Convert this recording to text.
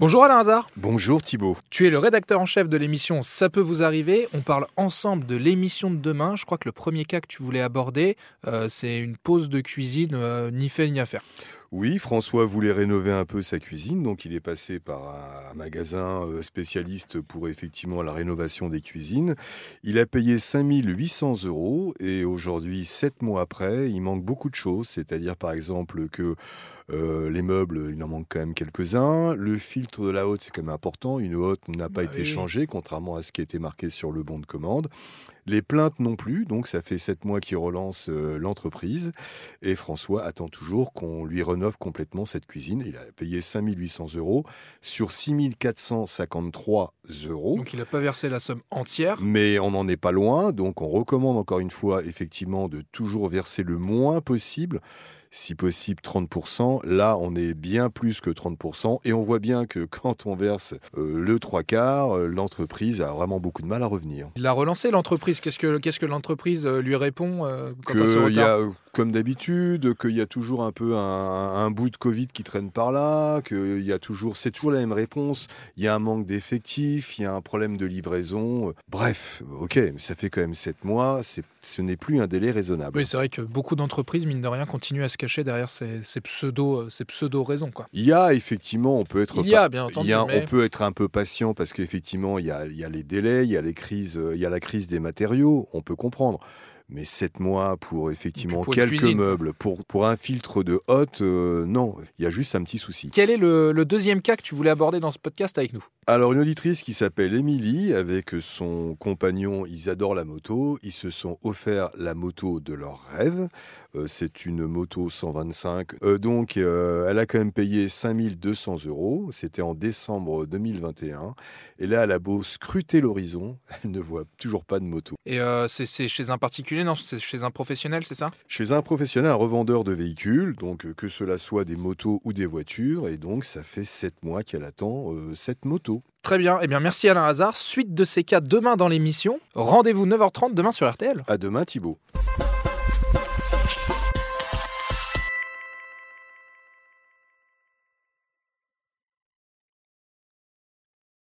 Bonjour Alain Hazard. Bonjour Thibault. Tu es le rédacteur en chef de l'émission Ça peut vous arriver. On parle ensemble de l'émission de demain. Je crois que le premier cas que tu voulais aborder, euh, c'est une pause de cuisine, euh, ni fait ni à faire. Oui, François voulait rénover un peu sa cuisine, donc il est passé par un magasin euh, spécialiste pour effectivement la rénovation des cuisines. Il a payé 5800 euros et aujourd'hui, sept mois après, il manque beaucoup de choses, c'est-à-dire par exemple que euh, les meubles, il en manque quand même quelques-uns. Le filtre de la haute, c'est quand même important. Une haute n'a pas Bah été oui. changée, contrairement à ce qui était marqué sur le bon de commande. Les plaintes non plus, donc ça fait sept mois qu'il relance euh, l'entreprise. Et François attend toujours qu'on lui rénove complètement cette cuisine. Il a payé 5800 euros sur 6453 euros. Donc il n'a pas versé la somme entière. Mais on n'en est pas loin, donc on recommande encore une fois effectivement de toujours verser le moins possible, si possible 30%. Là, on est bien plus que 30%, et on voit bien que quand on verse euh, le trois quarts, euh, l'entreprise a vraiment beaucoup de mal à revenir. Il a relancé l'entreprise. Qu'est-ce que, qu'est-ce que l'entreprise euh, lui répond euh, quant à ce Qu'il y retard a, comme d'habitude, qu'il y a toujours un peu un, un bout de Covid qui traîne par là, qu'il y a toujours, c'est toujours la même réponse. Il y a un manque d'effectifs, il y a un problème de livraison. Bref, ok, mais ça fait quand même sept mois, c'est, ce n'est plus un délai raisonnable. Oui, c'est vrai que beaucoup d'entreprises, mine de rien, continuent à se cacher derrière ces, ces pseudo, ces pseudo raisons. Quoi. Il y a effectivement, on peut être Il y a bien entendu, il y a- mais- on peut être un peu patient parce qu'effectivement, il y a, il y a les délais, il y a les crises, il y a la crise des matériaux, on peut comprendre. Mais sept mois pour effectivement pour quelques meubles, pour, pour un filtre de hotte, euh, non, il y a juste un petit souci. Quel est le, le deuxième cas que tu voulais aborder dans ce podcast avec nous? Alors, une auditrice qui s'appelle Émilie, avec son compagnon, ils adorent la moto. Ils se sont offert la moto de leur rêve. Euh, c'est une moto 125. Euh, donc, elle a quand même payé 5200 euros. C'était en décembre 2021. Et là, elle a beau scruter l'horizon, elle ne voit toujours pas de moto. Et c'est chez un particulier, non C'est chez un professionnel, c'est ça? Chez un professionnel, un revendeur de véhicules, donc euh, que cela soit des motos ou des voitures. Et donc, ça fait 7 mois qu'elle attend euh, cette moto. Très bien. Eh bien, merci Alain Hazard. Suite de ces cas demain dans l'émission. Rendez-vous 9h30 demain sur RTL. À demain, Thibault.